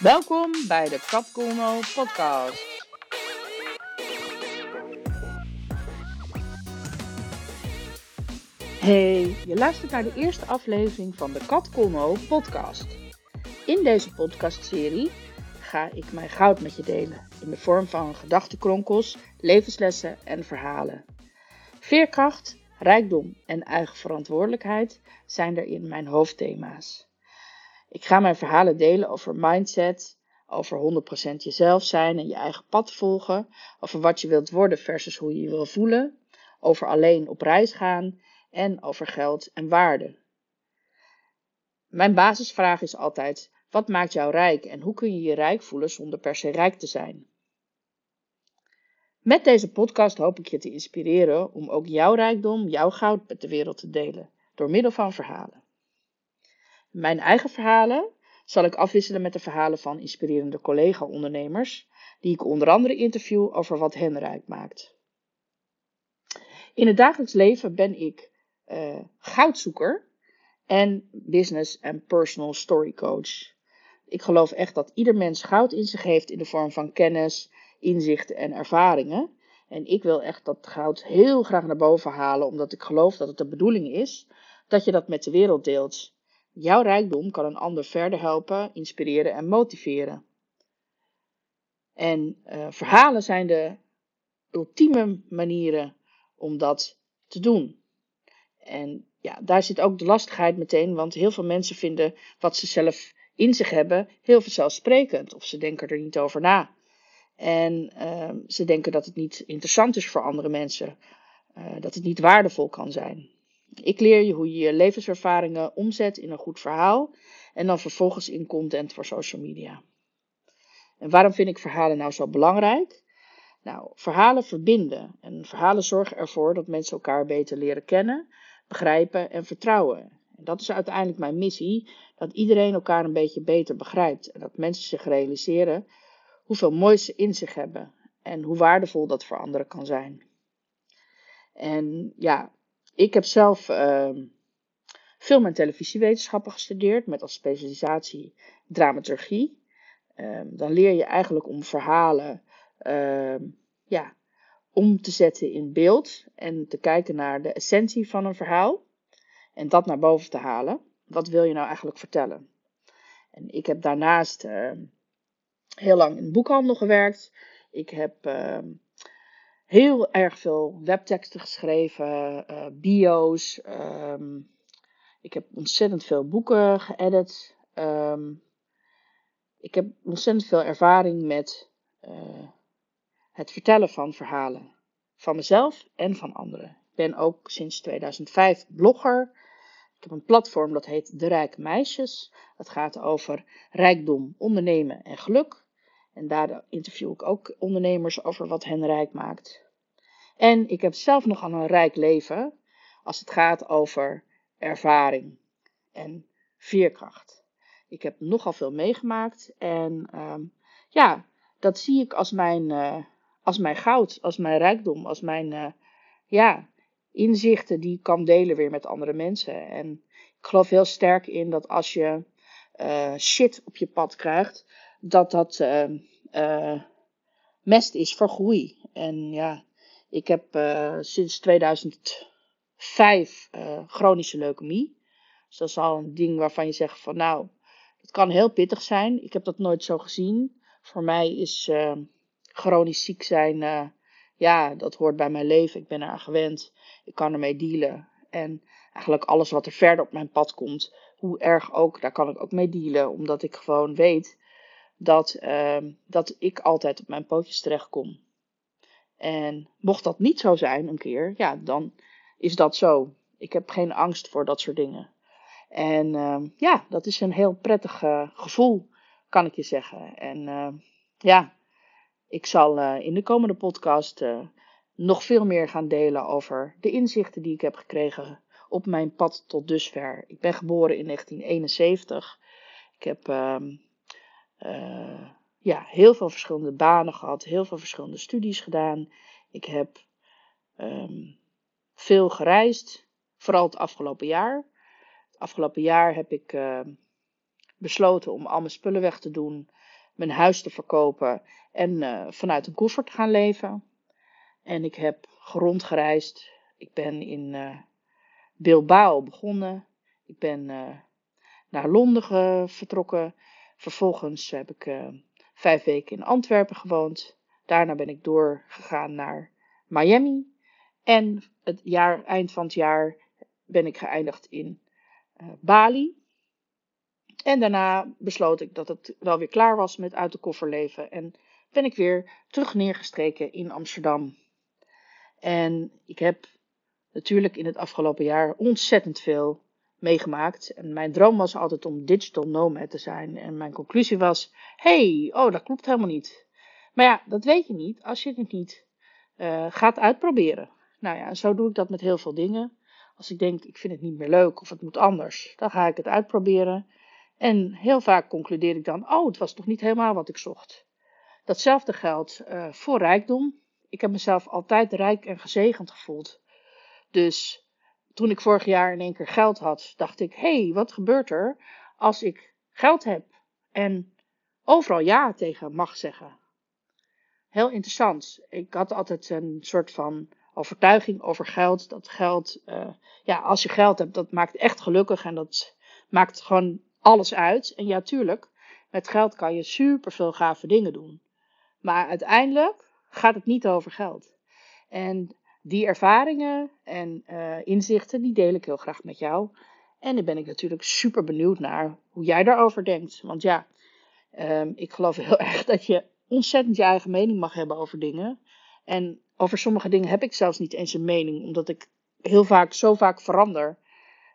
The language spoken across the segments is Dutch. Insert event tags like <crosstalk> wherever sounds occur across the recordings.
Welkom bij de Capcomo podcast. Hey, je luistert naar de eerste aflevering van de Kat Colmo podcast. In deze podcastserie ga ik mijn goud met je delen in de vorm van gedachtenkronkels, levenslessen en verhalen. Veerkracht, rijkdom en eigen verantwoordelijkheid zijn erin mijn hoofdthema's. Ik ga mijn verhalen delen over mindset, over 100% jezelf zijn en je eigen pad volgen, over wat je wilt worden versus hoe je je wil voelen, over alleen op reis gaan en over geld en waarde. Mijn basisvraag is altijd: wat maakt jou rijk en hoe kun je je rijk voelen zonder per se rijk te zijn? Met deze podcast hoop ik je te inspireren om ook jouw rijkdom, jouw goud met de wereld te delen, door middel van verhalen. Mijn eigen verhalen zal ik afwisselen met de verhalen van inspirerende collega-ondernemers, die ik onder andere interview over wat hen rijk maakt. In het dagelijks leven ben ik uh, goudzoeker en business en personal story coach. Ik geloof echt dat ieder mens goud in zich heeft in de vorm van kennis, inzichten en ervaringen. En ik wil echt dat goud heel graag naar boven halen, omdat ik geloof dat het de bedoeling is dat je dat met de wereld deelt. Jouw rijkdom kan een ander verder helpen, inspireren en motiveren. En uh, verhalen zijn de ultieme manieren om dat te doen. En ja, daar zit ook de lastigheid meteen, want heel veel mensen vinden wat ze zelf in zich hebben heel vanzelfsprekend. Of ze denken er niet over na. En uh, ze denken dat het niet interessant is voor andere mensen. Uh, dat het niet waardevol kan zijn. Ik leer je hoe je je levenservaringen omzet in een goed verhaal en dan vervolgens in content voor social media. En waarom vind ik verhalen nou zo belangrijk? Nou, verhalen verbinden en verhalen zorgen ervoor dat mensen elkaar beter leren kennen, begrijpen en vertrouwen. En dat is uiteindelijk mijn missie, dat iedereen elkaar een beetje beter begrijpt en dat mensen zich realiseren hoeveel moois ze in zich hebben en hoe waardevol dat voor anderen kan zijn. En ja, ik heb zelf uh, film- en televisiewetenschappen gestudeerd met als specialisatie dramaturgie. Uh, dan leer je eigenlijk om verhalen uh, ja, om te zetten in beeld en te kijken naar de essentie van een verhaal en dat naar boven te halen. Wat wil je nou eigenlijk vertellen? En ik heb daarnaast heel lang in boekhandel gewerkt. Ik heb heel erg veel webteksten geschreven, uh, bio's. Um, ik heb ontzettend veel boeken geëdit. Um, ik heb ontzettend veel ervaring met uh, het vertellen van verhalen. Van mezelf en van anderen. Ik ben ook sinds 2005 blogger. Ik heb een platform dat heet De Rijke Meisjes. Dat gaat over rijkdom, ondernemen en geluk. En daar interview ik ook ondernemers over wat hen rijk maakt. En ik heb zelf nogal een rijk leven als het gaat over ervaring en veerkracht. Ik heb nogal veel meegemaakt en um, ja, dat zie ik als mijn, uh, als mijn goud, als mijn rijkdom, als mijn uh, ja, inzichten die ik kan delen weer met andere mensen. En ik geloof heel sterk in dat als je uh, shit op je pad krijgt, dat dat uh, mest is voor groei. En ja, ik heb uh, sinds 2005 uh, chronische leukemie. Dus dat is al een ding waarvan je zegt van nou, het kan heel pittig zijn. Ik heb dat nooit zo gezien. Voor mij is chronisch ziek zijn, ja, dat hoort bij mijn leven. Ik ben eraan gewend. Ik kan ermee dealen. En eigenlijk alles wat er verder op mijn pad komt, hoe erg ook, daar kan ik ook mee dealen. Omdat ik gewoon weet dat, uh, dat ik altijd op mijn pootjes terechtkom. En mocht dat niet zo zijn een keer, ja, dan is dat zo. Ik heb geen angst voor dat soort dingen. En uh, ja, dat is een heel prettig uh, gevoel, kan ik je zeggen. En uh, ja, ik zal eh, in de komende podcast nog veel meer gaan delen over de inzichten die ik heb gekregen op mijn pad tot dusver. Ik ben geboren in 1971. Ik heb ehm, uh, ja, heel veel verschillende banen gehad, heel veel verschillende studies gedaan. Ik heb um, veel gereisd, vooral het afgelopen jaar. Het afgelopen jaar heb ik uh, besloten om al mijn spullen weg te doen mijn huis te verkopen en uh, vanuit een koffer te gaan leven. En ik heb rondgereisd. Ik ben in uh, Bilbao begonnen. Ik ben naar Londen vertrokken. Vervolgens heb ik vijf weken in Antwerpen gewoond. Daarna ben ik doorgegaan naar Miami. En het jaar, eind van het jaar ben ik geëindigd in Bali. En daarna besloot ik dat het wel weer klaar was met uit de koffer leven. En ben ik weer terug neergestreken in Amsterdam. En ik heb natuurlijk in het afgelopen jaar ontzettend veel meegemaakt. En mijn droom was altijd om digital nomad te zijn. En mijn conclusie was: hey, oh, dat klopt helemaal niet. Maar ja, dat weet je niet als je het niet uh, gaat uitproberen. Nou ja, zo doe ik dat met heel veel dingen. Als ik denk, ik vind het niet meer leuk of het moet anders, dan ga ik het uitproberen. En heel vaak concludeer ik dan, oh, het was toch niet helemaal wat ik zocht. Datzelfde geldt uh, voor rijkdom. Ik heb mezelf altijd rijk en gezegend gevoeld. Dus toen ik vorig jaar in één keer geld had, dacht ik, hé, hey, wat gebeurt er als ik geld heb en overal ja tegen mag zeggen? Heel interessant. Ik had altijd een soort van overtuiging over geld. Dat geld, uh, ja, als je geld hebt, dat maakt echt gelukkig en dat maakt gewoon alles uit. En ja, tuurlijk, met geld kan je super veel gave dingen doen. Maar uiteindelijk gaat het niet over geld. En die ervaringen en uh, inzichten, die deel ik heel graag met jou. En dan ben ik natuurlijk super benieuwd naar hoe jij daarover denkt. Want ja, um, ik geloof heel <laughs> erg dat je ontzettend je eigen mening mag hebben over dingen. En over sommige dingen heb ik zelfs niet eens een mening, omdat ik heel vaak zo vaak verander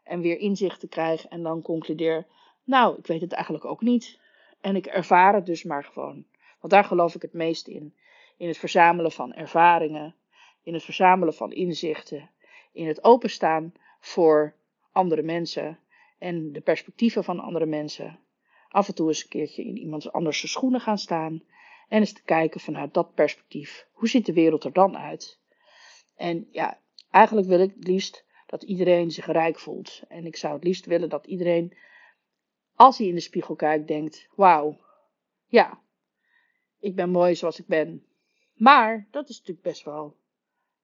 en weer inzichten krijg en dan concludeer, nou, ik weet het eigenlijk ook niet. En ik ervaar het dus maar gewoon. Want daar geloof ik het meest in. In het verzamelen van ervaringen, in het verzamelen van inzichten, in het openstaan voor andere mensen en de perspectieven van andere mensen. Af en toe eens een keertje in iemand anders schoenen gaan staan en eens te kijken vanuit dat perspectief. Hoe ziet de wereld er dan uit? En ja, eigenlijk wil ik het liefst dat iedereen zich rijk voelt. En ik zou het liefst willen dat iedereen als hij in de spiegel kijkt, denkt: Wauw, ja, ik ben mooi zoals ik ben. Maar dat is natuurlijk best wel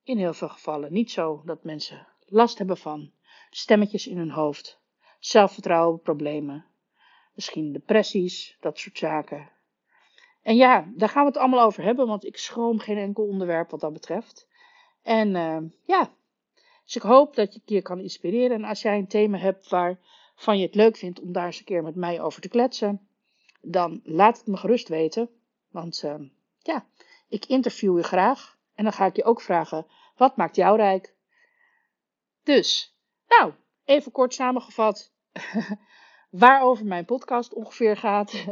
in heel veel gevallen niet zo dat mensen last hebben van stemmetjes in hun hoofd, zelfvertrouwen, problemen, misschien depressies, dat soort zaken. En ja, daar gaan we het allemaal over hebben, want ik schroom geen enkel onderwerp wat dat betreft. En uh, ja, dus ik hoop dat je je kan inspireren. En als jij een thema hebt waar van je het leuk vindt om daar eens een keer met mij over te kletsen, dan laat het me gerust weten. Want uh, ja, ik interview je graag. En dan ga ik je ook vragen, wat maakt jou rijk? Dus, nou, even kort samengevat <laughs> waarover mijn podcast ongeveer gaat.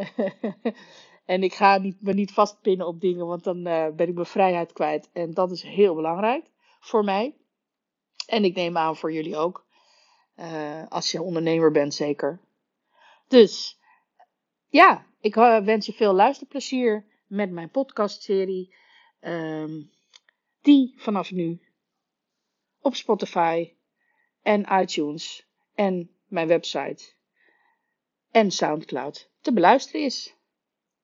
<laughs> en ik ga niet, me niet vastpinnen op dingen, want dan uh, ben ik mijn vrijheid kwijt. En dat is heel belangrijk voor mij. En ik neem aan voor jullie ook. Uh, als je ondernemer bent, zeker. Dus ja, ik uh, wens je veel luisterplezier met mijn podcastserie. Um, die vanaf nu op Spotify en iTunes en mijn website en Soundcloud te beluisteren is.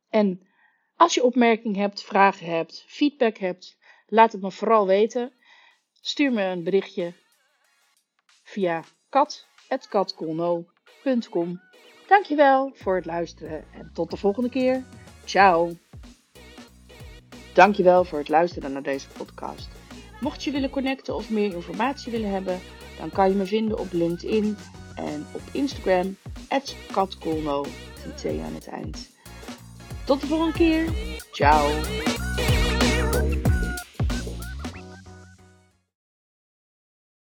En als je opmerkingen hebt, vragen hebt, feedback hebt, laat het me vooral weten. Stuur me een berichtje via kat.katkolno.com. Dankjewel voor het luisteren en tot de volgende keer. Ciao. Dankjewel voor het luisteren naar deze podcast. Mocht je willen connecten of meer informatie willen hebben, dan kan je me vinden op LinkedIn en op Instagram, katkolno, met aan het eind. Tot de volgende keer. Ciao.